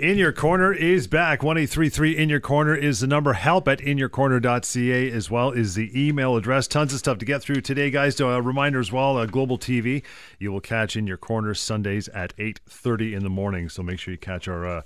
In Your Corner is back. 1833 In Your Corner is the number. Help at inyourcorner.ca as well is the email address. Tons of stuff to get through today, guys. A uh, reminder as well, uh, Global TV, you will catch In Your Corner Sundays at 8.30 in the morning. So make sure you catch our... Uh,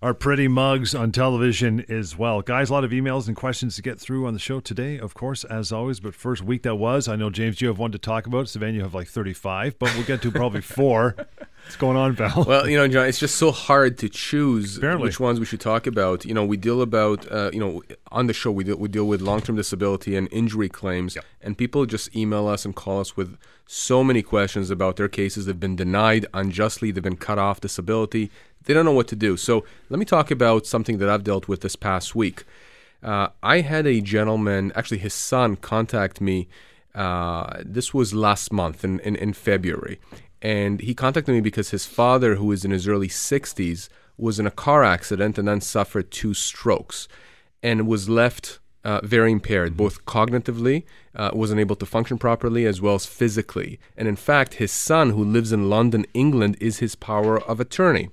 our pretty mugs on television as well. Guys, a lot of emails and questions to get through on the show today, of course, as always. But first week that was, I know, James, you have one to talk about. Savannah, you have like 35, but we'll get to probably four. What's going on, Val? Well, you know, John, it's just so hard to choose Apparently. which ones we should talk about. You know, we deal about, uh, you know, on the show we deal, we deal with long-term disability and injury claims, Yep. and people just email us and call us with so many questions about their cases. They've been denied unjustly. They've been cut off disability. They don't know what to do. So let me talk about something that I've dealt with this past week. Uh, I had a gentleman, actually his son, contact me. Uh, this was last month in, in, in February. And he contacted me because his father, who is in his early 60s, was in a car accident and then suffered two strokes and was left uh, very impaired, both cognitively, uh, wasn't able to function properly, as well as physically. And in fact, his son, who lives in London, England, is his power of attorney.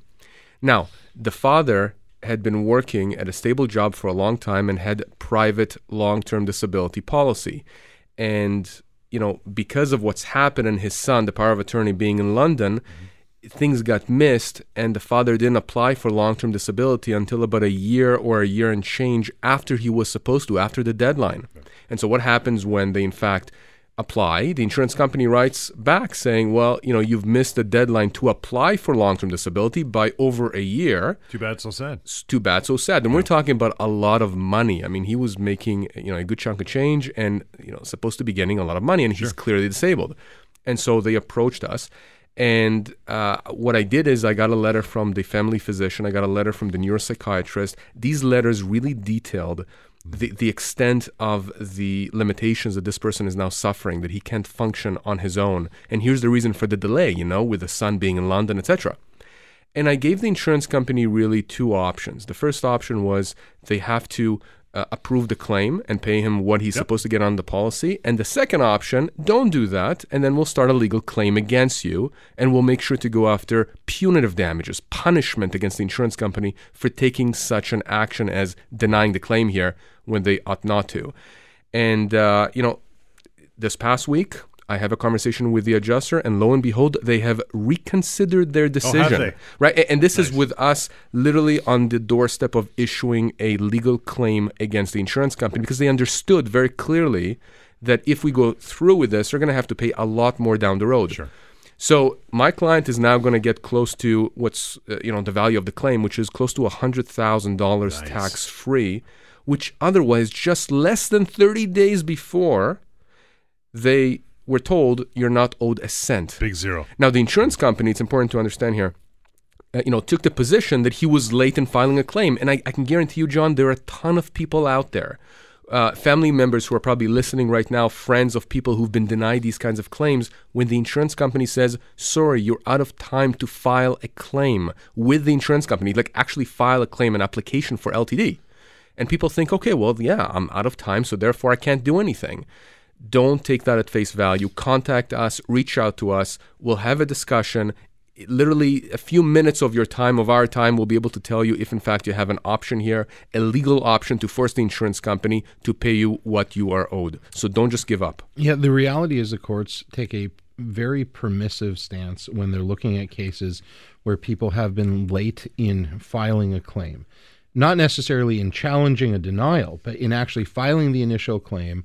Now, the father had been working at a stable job for a long time and had private long term disability policy. And, you know, because of what's happened and his son, the power of attorney, being in London, things got missed and the father didn't apply for long-term disability until about a year or a year and change after he was supposed to after the deadline and so what happens when they in fact apply the insurance company writes back saying well you know you've missed the deadline to apply for long-term disability by over a year Too bad, so sad. it's too bad, so sad. And we're talking about a lot of money. I mean, he was making you know a good chunk of change, and you know supposed to be getting a lot of money, and he's clearly disabled. And so they approached us, and uh, what I did is I got a letter from the family physician, I got a letter from the neuropsychiatrist. These letters really detailed. The, the extent of the limitations that this person is now suffering, that he can't function on his own. And here's the reason for the delay, you know, with the son being in London, etc. And I gave the insurance company really two options. The first option was they have to uh, approve the claim and pay him what he's supposed to get on the policy. And the second option, don't do that, and then we'll start a legal claim against you, and we'll make sure to go after punitive damages, punishment against the insurance company for taking such an action as denying the claim here when they ought not to. And, uh, you know, this past week, I have a conversation with the adjuster, and lo and behold, they have reconsidered their decision. they? Right, A- and this is with us literally on the doorstep of issuing a legal claim against the insurance company because they understood very clearly that if we go through with this, they're going to have to pay a lot more down the road. Sure. So my client is now going to get close to what's uh, you know the value of the claim, which is close to hundred thousand dollars Nice. tax free, which otherwise just less than thirty days before they were told you're not owed a cent. Big zero. Now, the insurance company, it's important to understand here, uh, you know, took the position that he was late in filing a claim. And I, I can guarantee you, John, there are a ton of people out there, uh, family members who are probably listening right now, friends of people who've been denied these kinds of claims, when the insurance company says, sorry, you're out of time to file a claim with the insurance company, like actually file a claim, an application for LTD. And people think, okay, well, yeah, I'm out of time, so therefore I can't do anything don't take that at face value. Contact us, reach out to us. We'll have a discussion. Literally, a few minutes of your time, of our time, we'll be able to tell you if, in fact, you have an option here, a legal option to force the insurance company to pay you what you are owed. So don't just give up. Yeah, the reality is the courts take a very permissive stance when they're looking at cases where people have been late in filing a claim. Not necessarily in challenging a denial, but in actually filing the initial claim.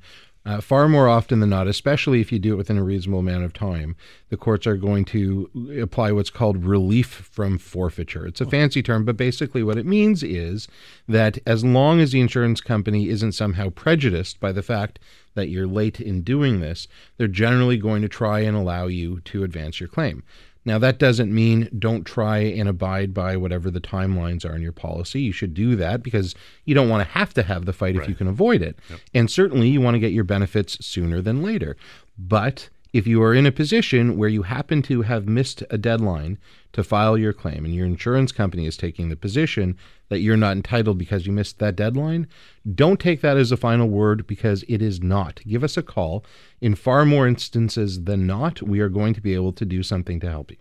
Uh, far more often than not, especially if you do it within a reasonable amount of time, the courts are going to apply what's called relief from forfeiture. It's a fancy term, but basically what it means is that as long as the insurance company isn't somehow prejudiced by the fact that you're late in doing this, they're generally going to try and allow you to advance your claim. Now, that doesn't mean don't try and abide by whatever the timelines are in your policy. You should do that because you don't want to have to have the fight if you can avoid it. And certainly you want to get your benefits sooner than later. But if you are in a position where you happen to have missed a deadline to file your claim and your insurance company is taking the position that you're not entitled because you missed that deadline, don't take that as a final word because it is not. Give us a call. In far more instances than not, we are going to be able to do something to help you.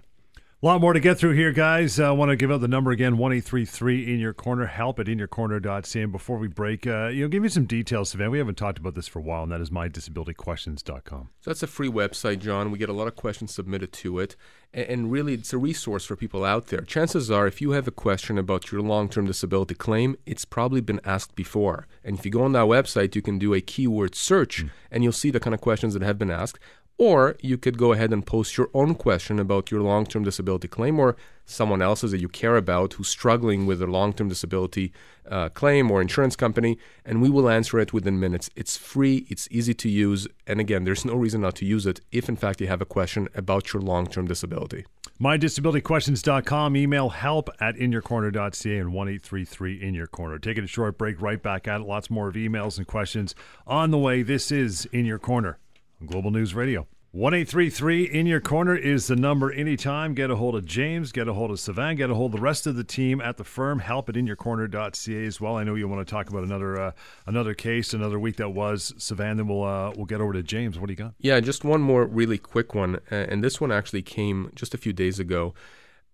A lot more to get through here, guys. I uh, want to give out the number again, 1833 in your corner, help at inyourcorner.ca. And before we break, uh, you know, give me some details, Sivan. We haven't talked about this for a while, and that is mydisabilityquestions.com. So that's a free website, John. We get a lot of questions submitted to it. And really, it's a resource for people out there. Chances are, if you have a question about your long term disability claim, it's probably been asked before. And if you go on that website, you can do a keyword search mm. and you'll see the kind of questions that have been asked. Or you could go ahead and post your own question about your long term disability claim or someone else's that you care about who's struggling with a long term disability uh, claim or insurance company, and we will answer it within minutes. It's free, it's easy to use, and again, there's no reason not to use it if, in fact, you have a question about your long term disability. MyDisabilityQuestions.com, email help at inyourcorner.ca and 1833 in your corner. Taking a short break, right back at it. Lots more of emails and questions on the way. This is In Your Corner. Global News Radio. 1833 in your corner is the number anytime. Get a hold of James, get a hold of Sivan, get a hold of the rest of the team at the firm. Help at inyourcorner.ca as well. I know you want to talk about another uh, another case, another week that was Sivan. Then we'll uh, we'll get over to James. What do you got? Yeah, just one more really quick one, and this one actually came just a few days ago.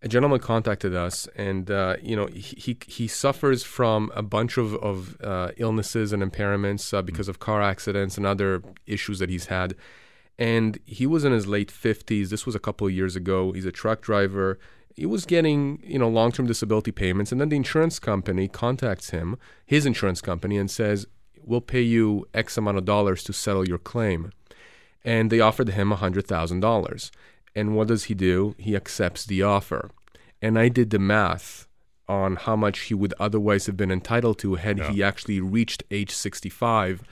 A gentleman contacted us, and uh, you know he, he, he suffers from a bunch of of uh, illnesses and impairments uh, because of car accidents and other issues that he's had and he was in his late 50s. This was a couple of years ago. He's a truck driver. He was getting, you know, long-term disability payments, and then the insurance company contacts him, his insurance company, and says, "We'll pay you X amount of dollars to settle your claim." And they offered him $100,000. And what does he do? He accepts the offer. And I did the math on how much he would otherwise have been entitled to had yeah. he actually reached age 65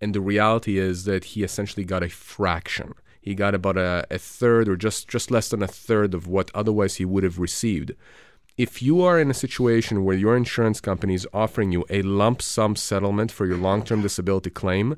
and the reality is that he essentially got a fraction. He got about a, a third or just, just less than a third of what otherwise he would have received. If you are in a situation where your insurance company is offering you a lump sum settlement for your long term disability claim,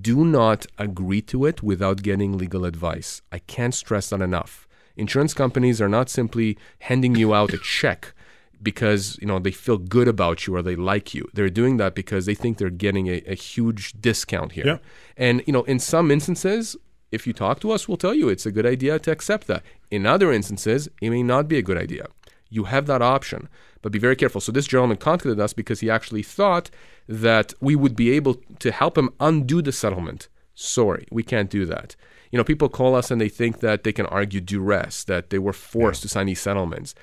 do not agree to it without getting legal advice. I can't stress that enough. Insurance companies are not simply handing you out a check because you know they feel good about you or they like you. They're doing that because they think they're getting a, a huge discount here. Yeah. And you know, in some instances, if you talk to us, we'll tell you it's a good idea to accept that. In other instances, it may not be a good idea. You have that option, but be very careful. So this gentleman contacted us because he actually thought that we would be able to help him undo the settlement. Sorry, we can't do that. You know, people call us and they think that they can argue duress, that they were forced yeah. to sign these settlements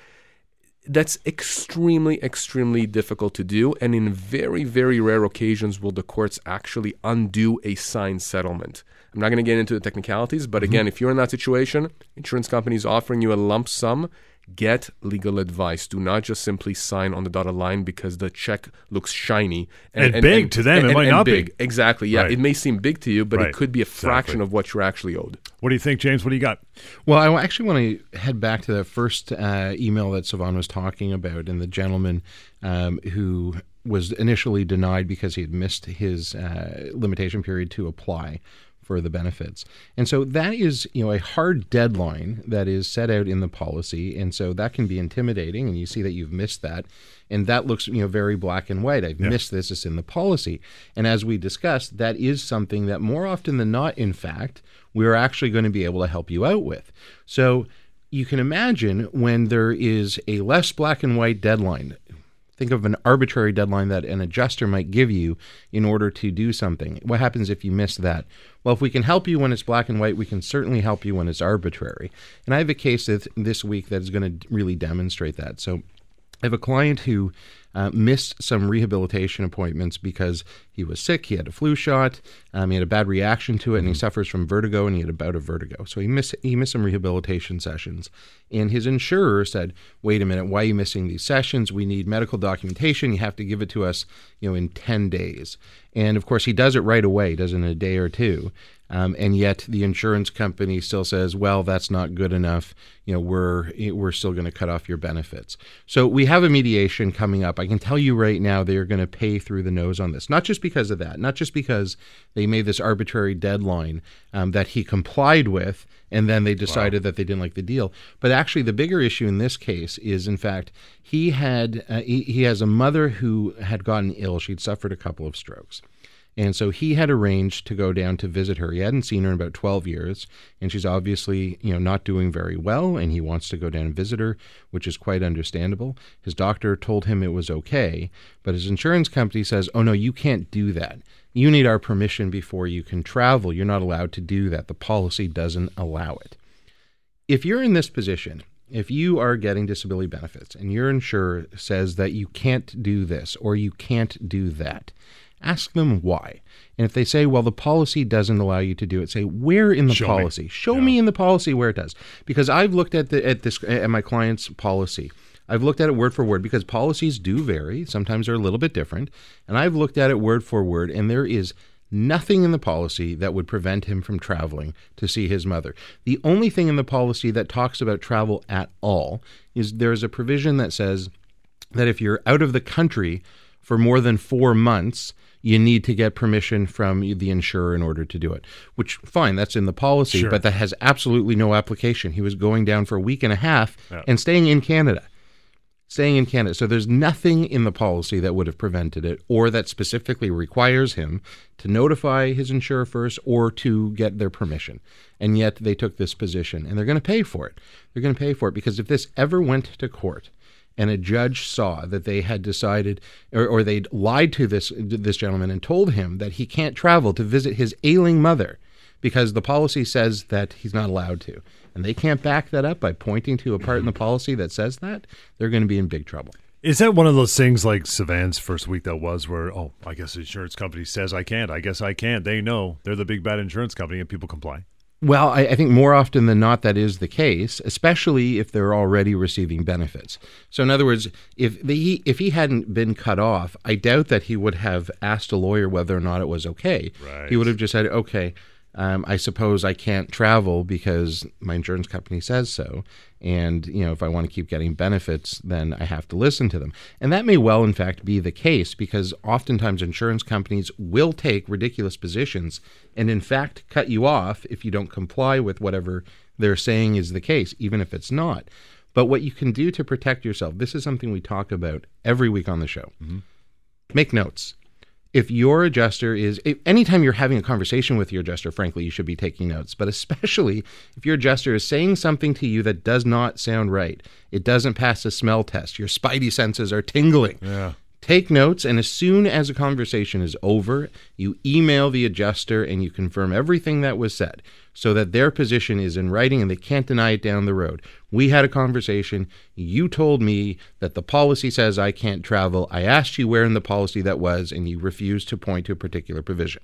that's extremely, extremely difficult to do. And in very, very rare occasions will the courts actually undo a signed settlement. I'm not going to get into the technicalities, but mm-hmm. again, if you're in that situation, insurance companies offering you a lump sum, get legal advice. Do not just simply sign on the dotted line because the check looks shiny and, and, and big and, to them. it might not big. be exactly. Yeah, right. it may seem big to you, but right. it could be a fraction exactly. of what you're actually owed. What do you think, James? What do you got? Well, I actually want to head back to the first uh, email that Sivan was talking about, and the gentleman um, who was initially denied because he had missed his uh, limitation period to apply for the benefits. And so that is, you know, a hard deadline that is set out in the policy, and so that can be intimidating. And you see that you've missed that, and that looks, you know, very black and white. I've yeah. missed this. It's in the policy. And as we discussed, that is something that more often than not, in fact, we're actually going to be able to help you out with. So you can imagine when there is a less black and white deadline Think of an arbitrary deadline that an adjuster might give you in order to do something. What happens if you miss that? Well, if we can help you when it's black and white, we can certainly help you when it's arbitrary. And I have a case this week that is going to really demonstrate that. So I have a client who uh, missed some rehabilitation appointments because he was sick. He had a flu shot. Um, he had a bad reaction to it, and he mm-hmm. suffers from vertigo, and he had a bout of vertigo. So he missed he missed some rehabilitation sessions. And his insurer said, "Wait a minute, why are you missing these sessions? We need medical documentation. You have to give it to us, you know, in ten days." And of course, he does it right away. He Does it in a day or two. Um, and yet the insurance company still says, "Well, that's not good enough. You know, we're we're still going to cut off your benefits." So we have a mediation coming up. I can tell you right now, they are going to pay through the nose on this. Not just because of that, not just because they made this arbitrary deadline um, that he complied with, and then they decided wow. that they didn't like the deal. But actually, the bigger issue in this case is, in fact, he had uh, he, he has a mother who had gotten ill. She'd suffered a couple of strokes And so he had arranged to go down to visit her. He hadn't seen her in about 12 years, and she's obviously, you know, not doing very well, and he wants to go down and visit her, which is quite understandable. His doctor told him it was okay, but his insurance company says, "Oh no, you can't do that. You need our permission before you can travel. You're not allowed to do that. The policy doesn't allow it." If you're in this position, if you are getting disability benefits and your insurer says that you can't do this or you can't do that, Ask them why. And if they say, well, the policy doesn't allow you to do it, say, where in the Show me. policy? Show Yeah. me in the policy where it does. Because I've looked at the at this at my client's policy. I've looked at it word for word because policies do vary. Sometimes they're a little bit different. And I've looked at it word for word, and there is nothing in the policy that would prevent him from traveling to see his mother. The only thing in the policy that talks about travel at all is there's a provision that says that if you're out of the country for more than four months, you need to get permission from the insurer in order to do it. Which, fine, that's in the policy, Sure. but that has absolutely no application. He was going down for a week and a half Yeah. and staying in Canada. Staying in Canada. So there's nothing in the policy that would have prevented it or that specifically requires him to notify his insurer first or to get their permission. And yet they took this position and they're going to pay for it. They're going to pay for it because if this ever went to court, and a judge saw that they had decided or, or they'd lied to this this gentleman and told him that he can't travel to visit his ailing mother because the policy says that he's not allowed to and they can't back that up by pointing to a part in the mm-hmm. policy that says that they're going to be in big trouble Is that one of those things like Sivan's first week that was where, oh, I guess the insurance company says I can't. I guess I can't. They know they're the big bad insurance company and people comply. Well, I, I think more often than not that is the case, especially if they're already receiving benefits. So, in other words, if the, he if he hadn't been cut off, I doubt that he would have asked a lawyer whether or not it was okay. Right. He would have just said, "Okay, um, I suppose I can't travel because my insurance company says so, and you know if I want to keep getting benefits, then I have to listen to them." And that may well, in fact, be the case because oftentimes insurance companies will take ridiculous positions and, in fact, cut you off if you don't comply with whatever they're saying is the case, even if it's not. But what you can do to protect yourself, this is something we talk about every week on the show. Make notes if your adjuster is anytime you're having a conversation with your adjuster frankly you should be taking notes. But especially if your adjuster is saying something to you that does not sound right. It doesn't pass a smell test. Your spidey senses are tingling. Yeah. Take notes, and as soon as a conversation is over, you email the adjuster and you confirm everything that was said so that their position is in writing and they can't deny it down the road. We had a conversation. You told me that the policy says I can't travel. I asked you where in the policy that was, and you refused to point to a particular provision.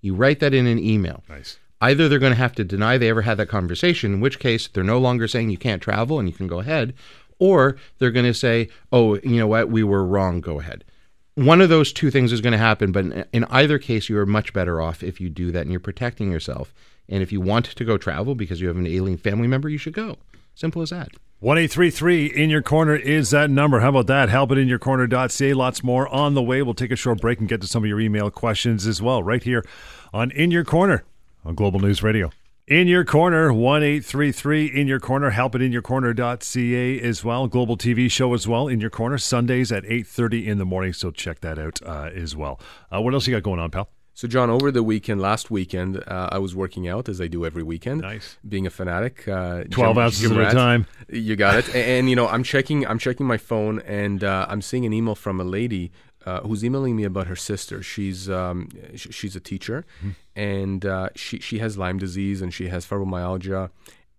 You write that in an email. Nice. Either they're going to have to deny they ever had that conversation, in which case they're no longer saying you can't travel and you can go ahead, or they're going to say, oh, you know what, we were wrong, go ahead. One of those two things is going to happen, but in- either case, you are much better off if you do that and you're protecting yourself. And if you want to go travel because you have an alien family member, you should go. Simple as that. One eight three three in your corner is that number. How about that? Help it in your corner.ca. Lots more on the way. We'll take a short break and get to some of your email questions as well, right here on In Your Corner on Global News Radio. In your corner, one eight three three in your corner. Help it in your corner.ca as well. Global TV show as well. In your corner Sundays at eight thirty in the morning. So check that out uh, as well. Uh, what else you got going on, pal? So, John, over the weekend, last weekend, uh, I was working out as I do every weekend. Nice. Being a fanatic. Uh, Twelve gym- ounces gym at a time. You got it. and, and, you know, I'm checking. I'm checking my phone, and uh, I'm seeing an email from a lady uh, who's emailing me about her sister. She's um, sh- she's a teacher, and uh, she she has Lyme disease and she has fibromyalgia,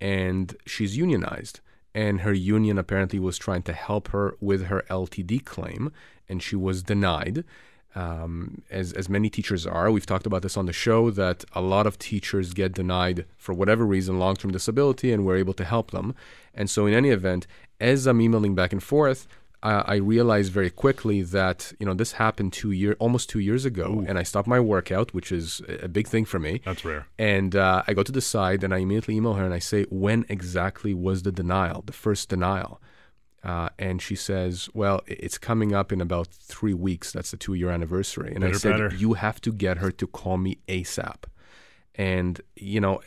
and she's unionized. And her union apparently was trying to help her with her LTD claim, and she was denied um, as as many teachers are. We've talked about this on the show that a lot of teachers get denied for whatever reason, long term disability, and we're able to help them. And so, in any event, as I'm emailing back and forth, uh, I realized very quickly that you know this happened two year almost two years ago, and I stopped my workout, which is a big thing for me. That's rare. And uh, I go to the side and I immediately email her and I say, when exactly was the denial, the first denial? Uh, and she says, well, it's coming up in about three weeks. That's the two year anniversary. And I said, better. you have to get her to call me ASAP. And you know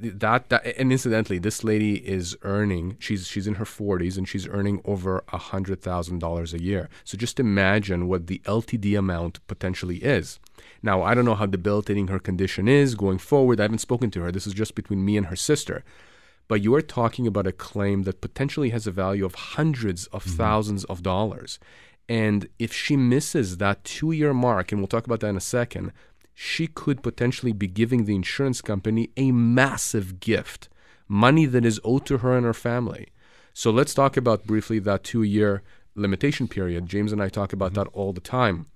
that that and incidentally this lady is earning she's she's in her 40s and she's earning over a hundred thousand dollars a year. So just imagine what the ltd amount potentially is. Now i don't know how debilitating her condition is going forward. I haven't spoken to her. This is just between me and her sister. But you are talking about a claim that potentially has a value of hundreds of mm-hmm. thousands of dollars. And if she misses that two year mark, and we'll talk about that in a second, she could potentially be giving the insurance company a massive gift, money that is owed to her and her family. So let's talk about briefly that two year limitation period. James and I talk about mm-hmm. that all the time.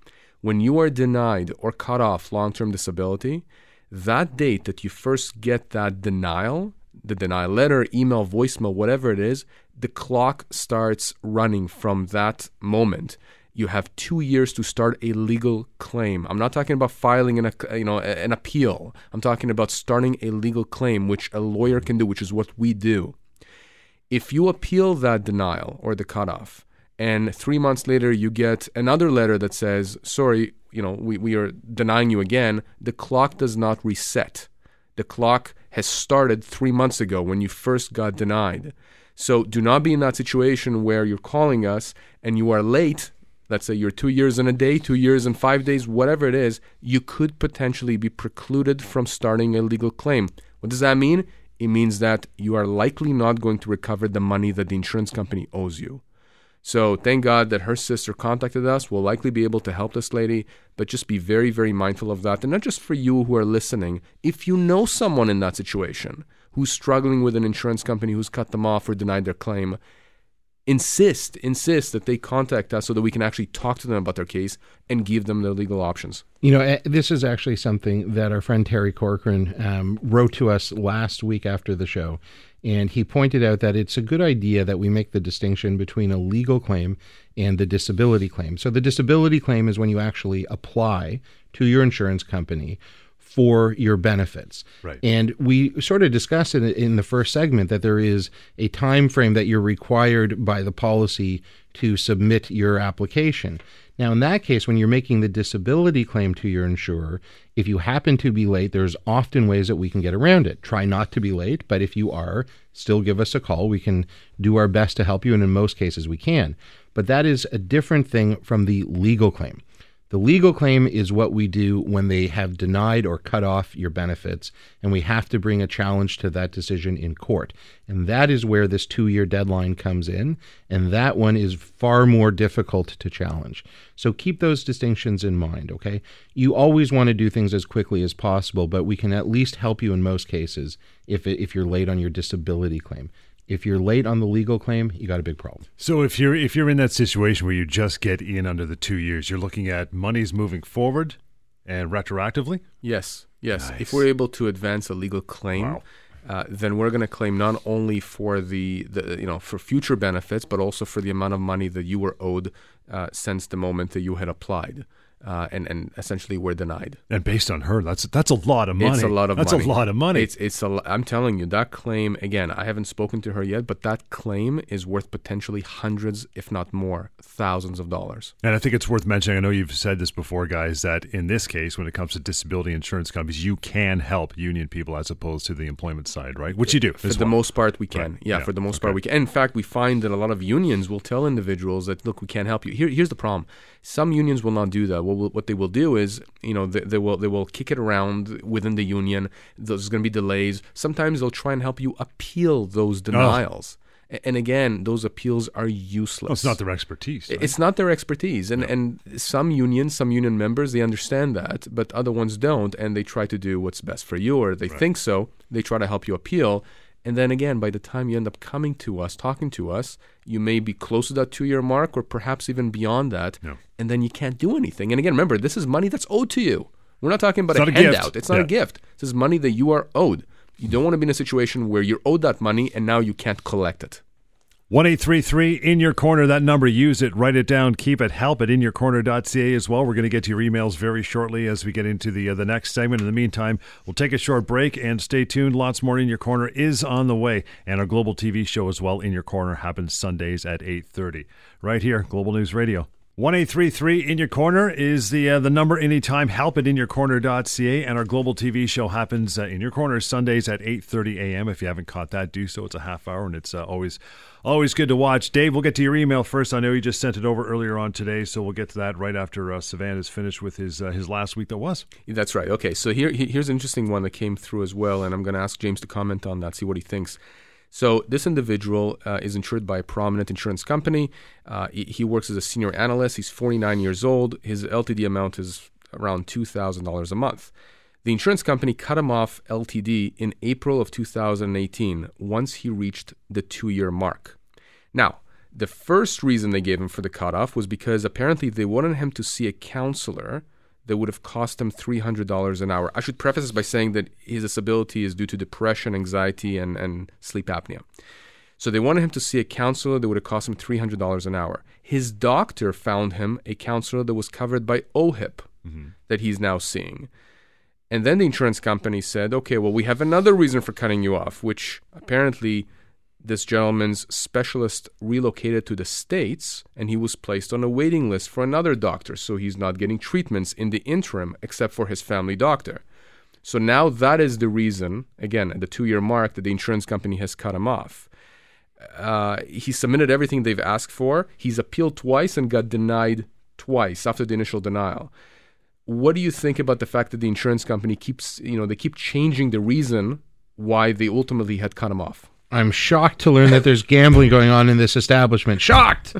When you are denied or cut off long term disability, that date that you first get that denial, the denial letter, email, voicemail, whatever it is, the clock starts running from that moment you have two years to start a legal claim. I'm not talking about filing an, uh, you know, an appeal. I'm talking about starting a legal claim, which a lawyer can do, which is what we do. If you appeal that denial or the cutoff, and three months later you get another letter that says, sorry, you know, we, we are denying you again, the clock does not reset. The clock has started three months ago when you first got denied. So do not be in that situation where you're calling us and you are late let's say you're two years and a day, two years and five days, whatever it is, you could potentially be precluded from starting a legal claim. What does that mean? It means that you are likely not going to recover the money that the insurance company owes you. So thank God that her sister contacted us. We'll likely be able to help this lady, but just be very, very mindful of that. And not just for you who are listening, if you know someone in that situation who's struggling with an insurance company who's cut them off or denied their claim, insist insist that they contact us so that we can actually talk to them about their case and give them their legal options. You know eh, this is actually something that our friend terry corcoran um, wrote to us last week after the show. And he pointed out that it's a good idea that we make the distinction between a legal claim and the disability claim. So the disability claim is when you actually apply to your insurance company for your benefits. Right. And we sort of discussed it in the first segment that there is a time frame that you're required by the policy to submit your application. Now, in that case, when you're making the disability claim to your insurer, if you happen to be late, there's often ways that we can get around it. Try not to be late, but if you are, still give us a call. We can do our best to help you, and in most cases, we can. But that is a different thing from the legal claim. The legal claim is what we do when they have denied or cut off your benefits, and we have to bring a challenge to that decision in court. And that is where this two year deadline comes in, and that one is far more difficult to challenge. So keep those distinctions in mind, okay? You always want to do things as quickly as possible, but we can at least help you in most cases if, if you're late on your disability claim. If you're late on the legal claim, you got a big problem. So if you're if you're in that situation where you just get in under the two years, you're looking at monies moving forward and retroactively. Yes, yes. Nice. If we're able to advance a legal claim. Wow. Uh, then we're going to claim not only for the, the you know for future benefits, but also for the amount of money that you were owed uh, since the moment that you had applied uh, and and essentially were denied. And based on her, that's that's a lot of money. It's a lot of that's money. a lot of money. It's it's a. I'm telling you, that claim again. I haven't spoken to her yet, but that claim is worth potentially hundreds, if not more, thousands of dollars. And I think it's worth mentioning. I know you've said this before, guys, that in this case, when it comes to disability insurance companies, you can help union people as opposed to the employment side, right? Which you do for the most part. We can, right. yeah, yeah, For the most okay. part, we can. in fact, we find that a lot of unions will tell individuals that look, we can't help you. Here, here's the problem some unions will not do that. What, what they will do is, you know, they, they, will they will kick it around within the union. There's going to be delays. Sometimes they'll try and help you appeal those denials. Oh. And again, those appeals are useless. Well, it's not their expertise. Right? It's not their expertise, and no. and some unions, some union members, they understand that, but other ones don't, and they try to do what's best for you, or they right. think so. They try to help you appeal, and then again, by the time you end up coming to us, talking to us, you may be close to that two year mark or perhaps even beyond that. No. And then you can't do anything. And again, remember, this is money that's owed to you. We're not talking about it's a handout. It's not yeah. a gift. This is money that you are owed. You don't want to be in a situation where you're owed that money and now you can't collect it. 1833 in your corner. That number, use it, write it down, keep it, help at inyourcorner.ca as well. We're going to get to your emails very shortly as we get into the uh, the next segment. In the meantime, we'll take a short break and stay tuned. Lots more in your corner is on the way, and our global TV show as well. In your corner happens Sundays at 8:30 right here, Global News Radio. One eight three three in your corner is the uh, the number anytime. Help at inyourcorner.ca and our global TV show happens uh, in your corner Sundays at eight thirty a.m. If you haven't caught that, do so. It's a half hour and it's uh, always always good to watch. Dave, we'll get to your email first. I know you just sent it over earlier on today, so we'll get to that right after uh, Savannah is finished with his uh, his last week that was. That's right. Okay, so here here's an interesting one that came through as well, and I'm going to ask James to comment on that, see what he thinks. So this individual uh, is insured by a prominent insurance company. Uh, he, he works as a senior analyst. He's 49 years old. His LTD amount is around $2,000 a month. The insurance company cut him off LTD in April of 2018 once he reached the two-year mark. Now, the first reason they gave him for the cutoff was because apparently they wanted him to see a counselor that would have cost him $300 an hour. I should preface this by saying that his disability is due to depression, anxiety, and, and sleep apnea. So they wanted him to see a counselor that would have cost him $300 an hour. His doctor found him a counselor that was covered by OHIP mm-hmm. that he's now seeing. And then the insurance company said, okay, well, we have another reason for cutting you off, which apparently this gentleman's specialist relocated to the States and he was placed on a waiting list for another doctor. So he's not getting treatments in the interim except for his family doctor. So now that is the reason, again, at the two year mark, that the insurance company has cut him off. Uh, he submitted everything they've asked for. He's appealed twice and got denied twice after the initial denial. What do you think about the fact that the insurance company keeps, you know, they keep changing the reason why they ultimately had cut him off? I'm shocked to learn that there's gambling going on in this establishment. Shocked.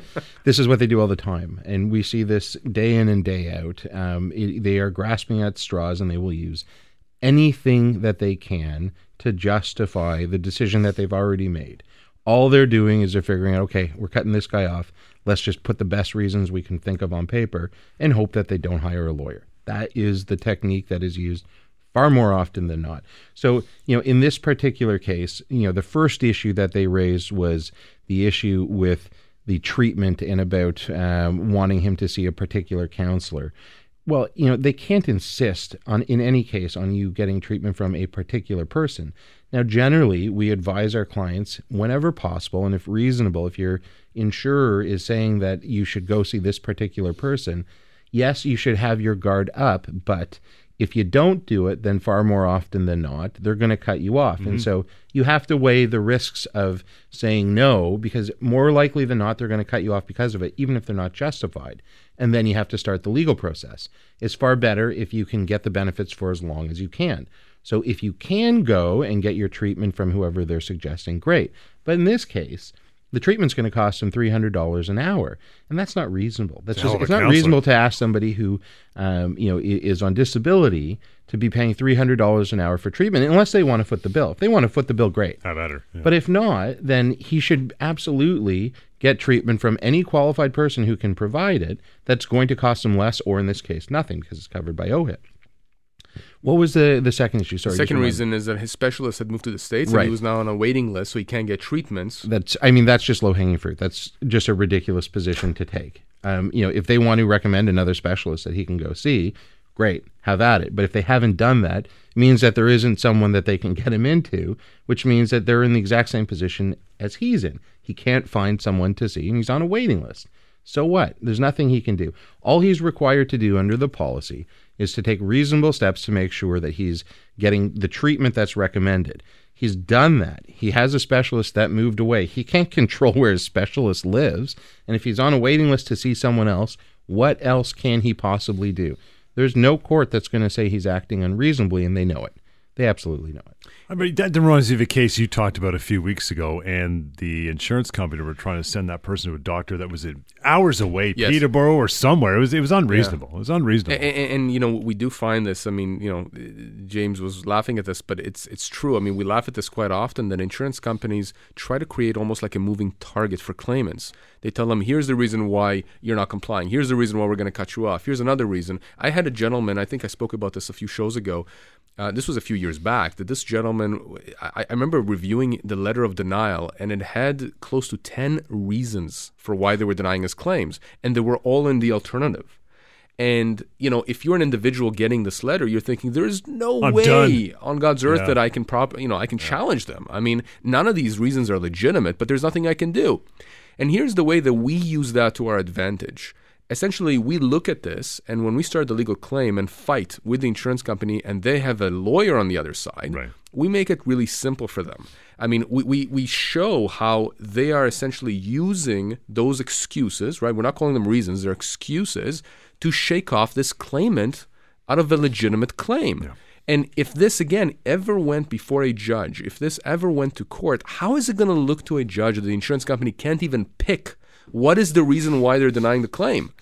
this is what they do all the time, and we see this day in and day out. Um, it, they are grasping at straws, and they will use anything that they can to justify the decision that they've already made. All they're doing is they're figuring out, okay, we're cutting this guy off. Let's just put the best reasons we can think of on paper and hope that they don't hire a lawyer. That is the technique that is used far more often than not. So, you know, in this particular case, you know, the first issue that they raised was the issue with the treatment and about um, wanting him to see a particular counselor. Well, you know, they can't insist on, in any case, on you getting treatment from a particular person. Now, generally, we advise our clients whenever possible, and if reasonable, if your insurer is saying that you should go see this particular person, yes, you should have your guard up, but if you don't do it, then far more often than not, they're going to cut you off. And mm-hmm. so you have to weigh the risks of saying no, because more likely than not, they're going to cut you off because of it, even if they're not justified. And then you have to start the legal process. It's far better if you can get the benefits for as long as you can. So if you can go and get your treatment from whoever they're suggesting, great. But in this case, the treatment's going to cost them three hundred dollars an hour, and that's not reasonable. That's It's just, it's not counselor. reasonable to ask somebody who, um, you know, is on disability to be paying three hundred dollars an hour for treatment, unless they want to foot the bill. If they want to foot the bill, great. How better? Yeah. But if not, then he should absolutely get treatment from any qualified person who can provide it. That's going to cost him less, or in this case, nothing, because it's covered by OHIP. What was the the second issue? Sorry, The second reason is that his specialist had moved to the States and he was now on a waiting list, so he can't get treatments. That's I mean that's just low hanging fruit. That's just a ridiculous position to take. Um, you know, if they want to recommend another specialist that he can go see, great, have at it. But if they haven't done that, it means that there isn't someone that they can get him into, which means that they're in the exact same position as he's in. He can't find someone to see, and he's on a waiting list. So what? There's nothing he can do. All he's required to do under the policy is to take reasonable steps to make sure that he's getting the treatment that's recommended. He's done that. He has a specialist that moved away. He can't control where his specialist lives. And if he's on a waiting list to see someone else, what else can he possibly do? There's no court that's going to say he's acting unreasonably, and they know it. They absolutely know it. I mean, that reminds me of a case you talked about a few weeks ago, and the insurance company were trying to send that person to a doctor that was in hours away, Yes. Peterborough or somewhere. It was it was unreasonable. It was unreasonable. And, and, and, you know we do find this. I mean, you know, James was laughing at this, but it's it's true. I mean, we laugh at this quite often. That insurance companies try to create almost like a moving target for claimants. They tell them, "Here's the reason why you're not complying. Here's the reason why we're going to cut you off. Here's another reason." I had a gentleman. I think I spoke about this a few shows ago. Uh, this was a few years back. That this gentleman, I, I remember reviewing the letter of denial, and it had close to ten reasons for why they were denying his claims, and they were all in the alternative. And you know, if you're an individual getting this letter, you're thinking there's no I'm way done. on God's earth Yeah. that I can prop, you know, I can challenge them. I mean, none of these reasons are legitimate, but there's nothing I can do. And here's the way that we use that to our advantage. Essentially we look at this and when we start the legal claim and fight with the insurance company and they have a lawyer on the other side Right. we make it really simple for them. I mean we, we, we show how they are essentially using those excuses right? We're not calling them reasons they're excuses to shake off this claimant out of a legitimate claim. And if this again ever went before a judge if this ever went to court how is it going to look to a judge that the insurance company can't even pick what is the reason why they're denying the claim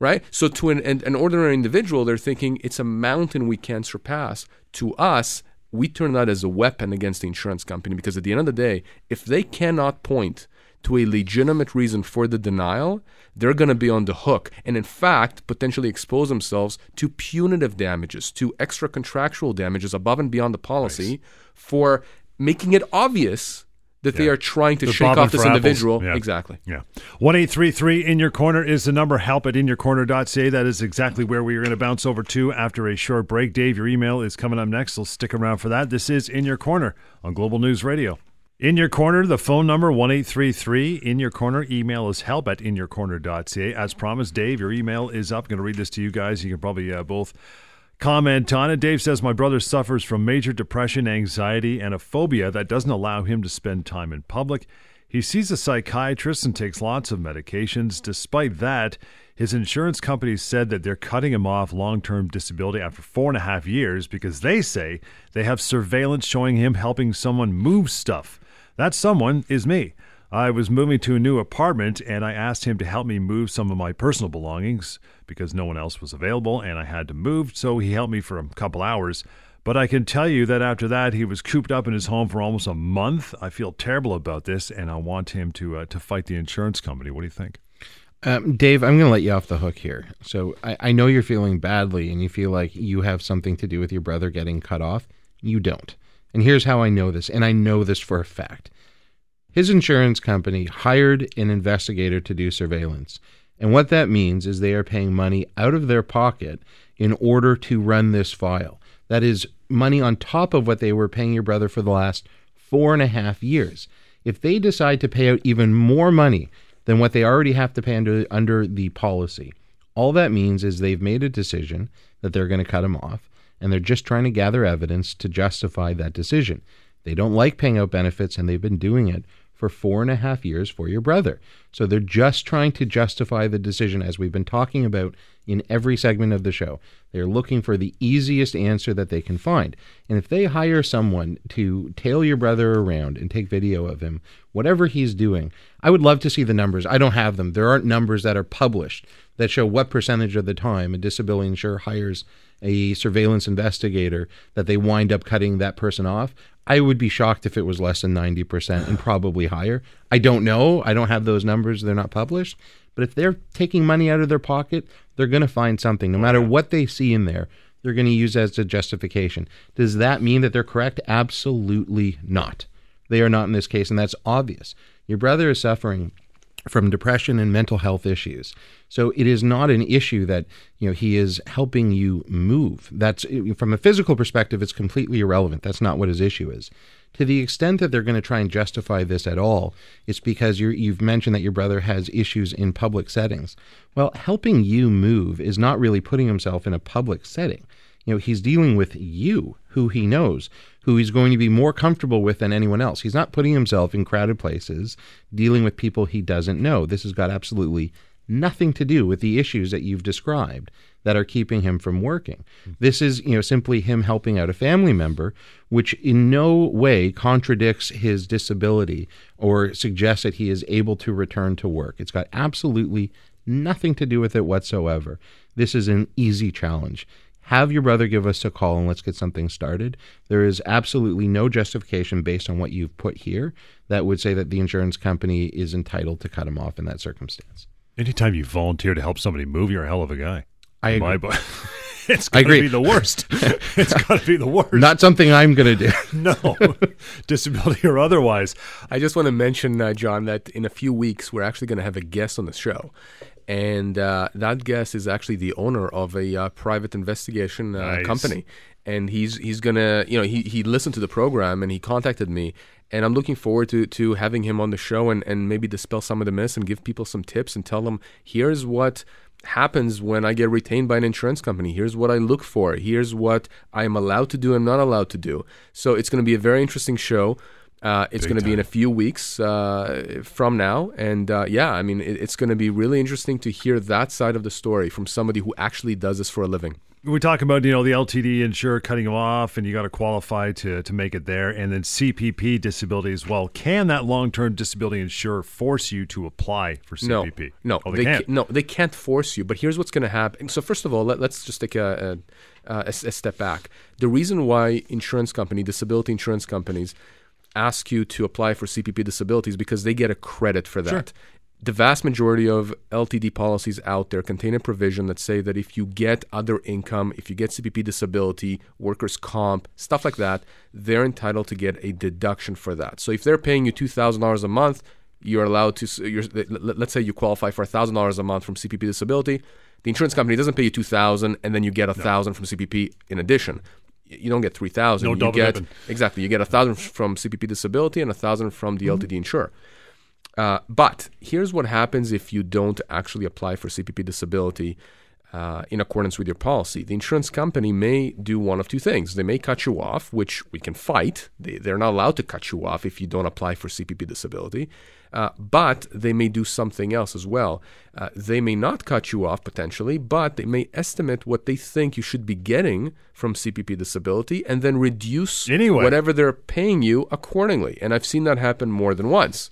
right? So to an, an, an ordinary individual, they're thinking it's a mountain we can't surpass. To us, we turn that as a weapon against the insurance company because at the end of the day, if they cannot point to a legitimate reason for the denial, they're going to be on the hook and, in fact, potentially expose themselves to punitive damages, to extra contractual damages above and beyond the policy for making it obvious that they Yeah. are trying to shake off this individual. Yeah. Exactly. Yeah. One eight three three In Your Corner is the number. Help at inyourcorner.ca. That is exactly where we are going to bounce over to after a short break. Dave, your email is coming up next, so stick around for that. This is In Your Corner on Global News Radio. In Your Corner, the phone number 1833. In Your Corner. Email is help at inyourcorner.ca. As promised, Dave, your email is up. I'm going to read this to you guys. You can probably uh, both comment on it. Dave says, My brother suffers from major depression, anxiety, and a phobia that doesn't allow him to spend time in public. He sees a psychiatrist and takes lots of medications. Despite that, his insurance company said that they're cutting him off long term disability after four and a half years because they say they have surveillance showing him helping someone move stuff. That someone is me. I was moving to a new apartment and I asked him to help me move some of my personal belongings because no one else was available and I had to move, so he helped me for a couple hours. But I can tell you that after that, he was cooped up in his home for almost a month. I feel terrible about this and I want him to uh, to fight the insurance company. What do you think? Um, Dave, I'm going to let you off the hook here. So I, I know you're feeling badly and you feel like you have something to do with your brother getting cut off. You don't. And here's how I know this, and I know this for a fact. His insurance company hired an investigator to do surveillance. And what that means is they are paying money out of their pocket in order to run this file. That is money on top of what they were paying your brother for the last four and a half years. If they decide to pay out even more money than what they already have to pay under, under the policy, all that means is they've made a decision that they're going to cut him off, and they're just trying to gather evidence to justify that decision. They don't like paying out benefits, and they've been doing it for four and a half years for your brother. So they're just trying to justify the decision, as we've been talking about in every segment of the show. They're looking for the easiest answer that they can find. And if they hire someone to tail your brother around and take video of him, whatever he's doing, I would love to see the numbers. I don't have them. There aren't numbers that are published that show what percentage of the time a disability insurer hires a surveillance investigator that they wind up cutting that person off. I would be shocked if it was less than 90% and probably higher. I don't know. I don't have those numbers. They're not published. But if they're taking money out of their pocket, they're going to find something. No matter what they see in there, they're going to use as a justification. Does that mean that they're correct? Absolutely not. They are not in this case, and that's obvious. Your brother is suffering from depression and mental health issues. So it is not an issue that you know he is helping you move. That's from a physical perspective, it's completely irrelevant. That's not what his issue is. To the extent that they're going to try and justify this at all, it's because you you've mentioned that your brother has issues in public settings. Well, helping you move is not really putting himself in a public setting. You know, he's dealing with you, who he knows, who he's going to be more comfortable with than anyone else. He's not putting himself in crowded places, dealing with people he doesn't know. This has got absolutely nothing to do with the issues that you've described that are keeping him from working. This is, you know, simply him helping out a family member, which in no way contradicts his disability or suggests that he is able to return to work. It's got absolutely nothing to do with it whatsoever. This is an easy challenge have your brother give us a call and let's get something started. There is absolutely no justification based on what you've put here that would say that the insurance company is entitled to cut him off in that circumstance. Anytime you volunteer to help somebody move, you're a hell of a guy. I In my agree. book. it's I got to agree. be the worst. it's got to be the worst. Not something I'm going to do. no, disability or otherwise. I just want to mention, uh, John, that in a few weeks we're actually going to have a guest on the show, and uh, that guest is actually the owner of a uh, private investigation uh, Nice. company, and he's he's gonna, you know, he he listened to the program and he contacted me, and I'm looking forward to to having him on the show and and maybe dispel some of the myths and give people some tips and tell them here's what happens when I get retained by an insurance company. Here's what I look for. Here's what I am allowed to do and not allowed to do. So it's going to be a very interesting show. Uh, it's going to be in a few weeks uh, from now, and uh, yeah, I mean, it, it's going to be really interesting to hear that side of the story from somebody who actually does this for a living we talk about you know the LTD insurer cutting them off, and you got to qualify to to make it there, and then CPP disability as well. Can that long term disability insurer force you to apply for CPP? No, no, oh, they, they can't. no, they can't force you. But here's what's going to happen. So first of all, let, us just take a, a, a, a step back. The reason why insurance company, disability insurance companies, ask you to apply for CPP disabilities because they get a credit for that. Sure the vast majority of LTD policies out there contain a provision that say that if you get other income, if you get CPP disability, workers' comp, stuff like that, they're entitled to get a deduction for that. So if they're paying you two thousand dollars a month, you're allowed to. let's say you qualify for thousand dollars a month from CPP disability. The insurance company doesn't pay you two thousand, and then you get a thousand no. from CPP in addition you don't get three thousand. No you get exactly. You get a thousand from CPP disability and a thousand from the mm-hmm. LTD insurer. Uh, but here's what happens if you don't actually apply for CPP disability uh, in accordance with your policy. The insurance company may do one of two things. They may cut you off, which we can fight. They, they're not allowed to cut you off if you don't apply for CPP disability. Uh, but they may do something else as well. Uh, they may not cut you off potentially, but they may estimate what they think you should be getting from CPP disability and then reduce anyway. whatever they're paying you accordingly. And I've seen that happen more than once.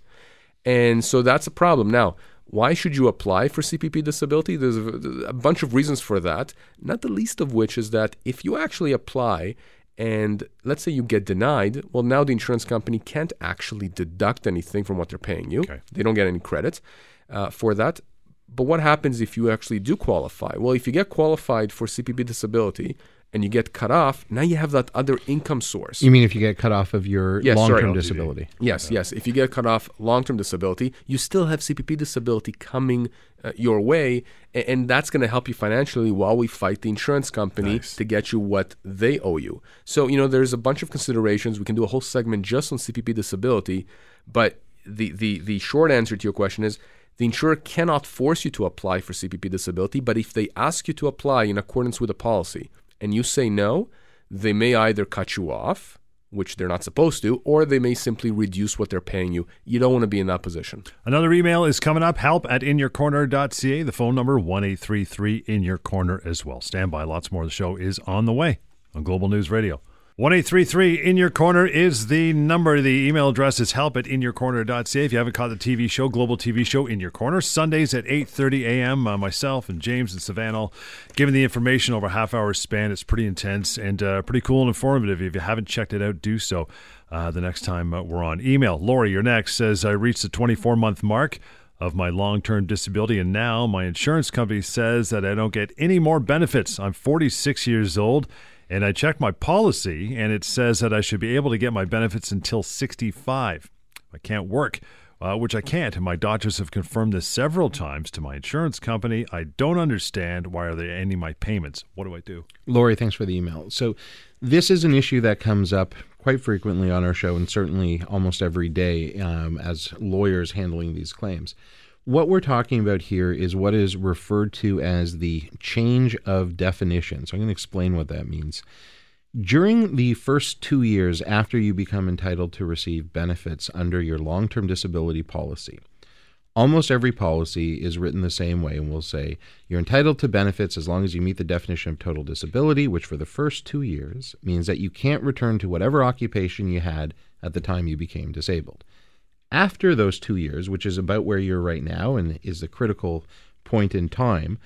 And so that's a problem. Now, why should you apply for CPP disability? There's a, bunch of reasons for that, not the least of which is that if you actually apply and let's say you get denied, well, now the insurance company can't actually deduct anything from what they're paying you. Okay. They don't get any credit uh, for that. But what happens if you actually do qualify? Well, if you get qualified for CPP disability, and you get cut off, now you have that other income source. You mean if you get cut off of your yes, long-term disability? Yes, yes. If you get cut off long-term disability, you still have CPP disability coming uh, your way, and, and that's going to help you financially while we fight the insurance company nice. to get you what they owe you. So you know, there's a bunch of considerations. We can do a whole segment just on CPP disability, but the the the short answer to your question is. The insurer cannot force you to apply for CPP disability, but if they ask you to apply in accordance with the policy, and you say no, they may either cut you off, which they're not supposed to, or they may simply reduce what they're paying you. You don't want to be in that position. Another email is coming up help at inyourcorner.ca. The phone number 1833 in your corner as well. Stand by. Lots more of the show is on the way on Global News Radio. 1833 in your corner is the number. The email address is help at inyourcorner.ca. If you haven't caught the TV show, Global TV show In Your Corner, Sundays at 8.30 a.m. Uh, myself and James and Savannah giving the information over a half hour span. It's pretty intense and uh, pretty cool and informative. If you haven't checked it out, do so uh, the next time uh, we're on. Email, Lori, you're next, says I reached the 24 month mark of my long term disability, and now my insurance company says that I don't get any more benefits. I'm 46 years old and I checked my policy, and it says that I should be able to get my benefits until 65. I can't work, uh, which I can't. And my doctors have confirmed this several times to my insurance company. I don't understand why are they ending my payments. What do I do? Lori, thanks for the email. So this is an issue that comes up quite frequently on our show, and certainly almost every day um, as lawyers handling these claims. What we're talking about here is what is referred to as the change of definition. So I'm going to explain what that means. During the first two years after you become entitled to receive benefits under your long term disability policy, almost every policy is written the same way and will say you're entitled to benefits as long as you meet the definition of total disability, which for the first two years means that you can't return to whatever occupation you had at the time you became disabled. After those two years, which is about where you're right now and is the critical point in time,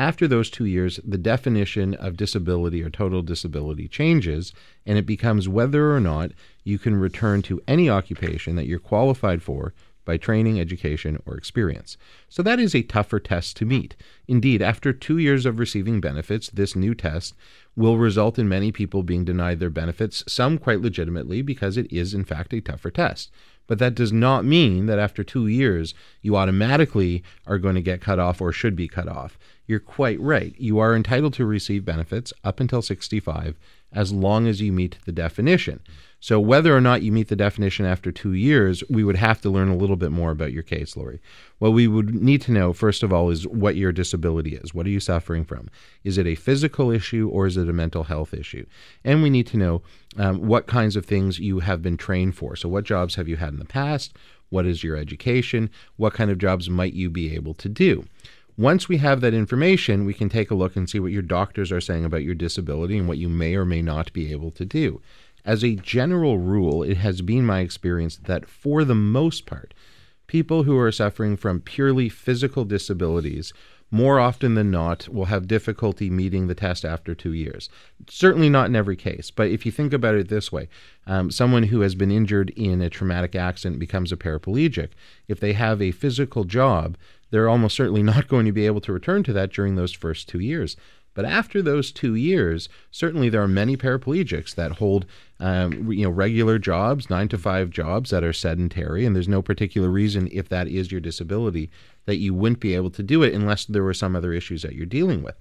after those two years, the definition of disability or total disability changes, and it becomes whether or not you can return to any occupation that you're qualified for by training, education, or experience. So that is a tougher test to meet. Indeed, after two years of receiving benefits, this new test will result in many people being denied their benefits, some quite legitimately because it is, in fact, a tougher test. But that does not mean that after two years, you automatically are going to get cut off or should be cut off. you're quite right. You are entitled to receive benefits up until 65 as long as you meet the definition. So, whether or not you meet the definition after two years, we would have to learn a little bit more about your case, Lori. What we would need to know, first of all, is what your disability is. What are you suffering from? Is it a physical issue or is it a mental health issue? And we need to know um, what kinds of things you have been trained for. So, what jobs have you had in the past? What is your education? What kind of jobs might you be able to do? Once we have that information, we can take a look and see what your doctors are saying about your disability and what you may or may not be able to do. As a general rule, it has been my experience that for the most part, people who are suffering from purely physical disabilities more often than not will have difficulty meeting the test after two years. Certainly not in every case, but if you think about it this way, um, someone who has been injured in a traumatic accident becomes a paraplegic. If they have a physical job, they're almost certainly not going to be able to return to that during those first two years. But after those two years, certainly there are many paraplegics that hold, um, you know, regular jobs, nine to five jobs that are sedentary, and there's no particular reason if that is your disability that you wouldn't be able to do it unless there were some other issues that you're dealing with.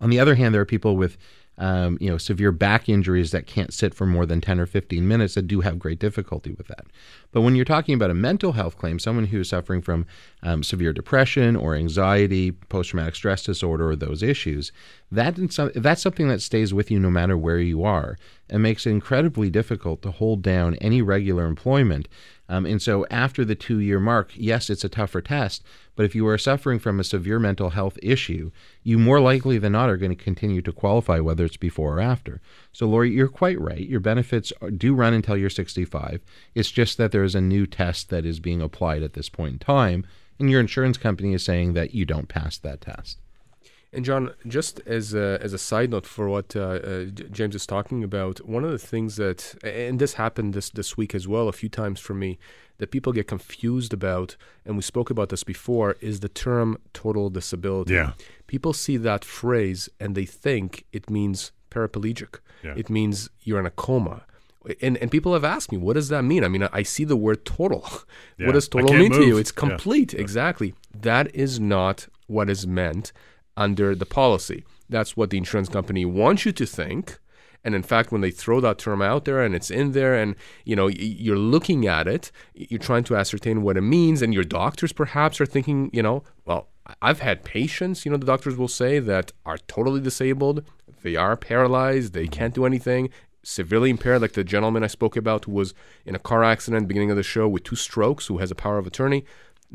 On the other hand, there are people with um, you know, severe back injuries that can't sit for more than 10 or 15 minutes that do have great difficulty with that. But when you're talking about a mental health claim, someone who is suffering from um, severe depression or anxiety, post traumatic stress disorder, or those issues, that that's something that stays with you no matter where you are and makes it incredibly difficult to hold down any regular employment um, and so after the two year mark, yes, it's a tougher test, but if you are suffering from a severe mental health issue, you more likely than not are going to continue to qualify, whether it's before or after. So, Lori, you're quite right. Your benefits do run until you're 65. It's just that there is a new test that is being applied at this point in time, and your insurance company is saying that you don't pass that test. And John, just as a, as a side note for what uh, uh, James is talking about, one of the things that, and this happened this this week as well, a few times for me, that people get confused about, and we spoke about this before, is the term total disability. Yeah. People see that phrase and they think it means paraplegic. Yeah. It means you're in a coma. And and people have asked me, what does that mean? I mean, I see the word total. Yeah. What does total mean move. to you? It's complete. Yeah. Exactly. That is not what is meant under the policy. That's what the insurance company wants you to think. And in fact, when they throw that term out there and it's in there, and you know you're looking at it, you're trying to ascertain what it means, and your doctors perhaps are thinking, you know, well, I've had patients, you know, the doctors will say that are totally disabled, they are paralyzed, they can't do anything, severely impaired, like the gentleman I spoke about who was in a car accident beginning of the show with two strokes, who has a power of attorney.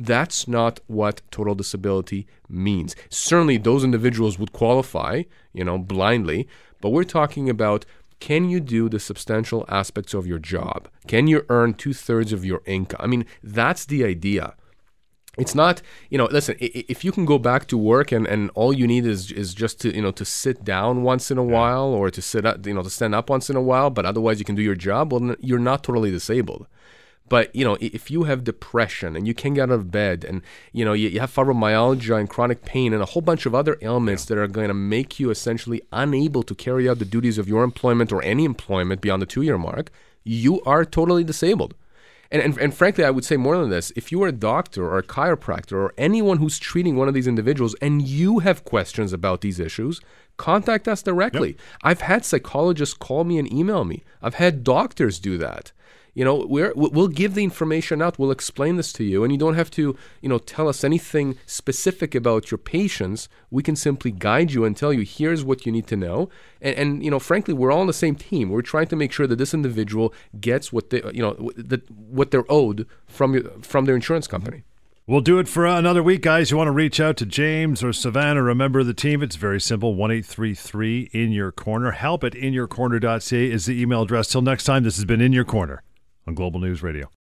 That's not what total disability means. Certainly, those individuals would qualify, you know, blindly, but we're talking about can you do the substantial aspects of your job? Can you earn two thirds of your income? I mean, that's the idea. It's not, you know, listen, if you can go back to work and, and all you need is is just to, you know, to sit down once in a while or to sit up, you know, to stand up once in a while, but otherwise you can do your job, well, you're not totally disabled. But you know, if you have depression and you can't get out of bed, and you know you, you have fibromyalgia and chronic pain and a whole bunch of other ailments yeah. that are going to make you essentially unable to carry out the duties of your employment or any employment beyond the two-year mark, you are totally disabled. And, and, and frankly, I would say more than this. If you are a doctor or a chiropractor or anyone who's treating one of these individuals and you have questions about these issues, contact us directly. Yep. I've had psychologists call me and email me. I've had doctors do that you know we're, we'll give the information out we'll explain this to you and you don't have to you know tell us anything specific about your patients we can simply guide you and tell you here's what you need to know and, and you know frankly we're all on the same team we're trying to make sure that this individual gets what they you know the, what they're owed from from their insurance company We'll do it for another week, guys. You want to reach out to James or Savannah or a member of the team? It's very simple. One eight three three in your corner. Help at inyourcorner.ca is the email address. Till next time, this has been In Your Corner on Global News Radio.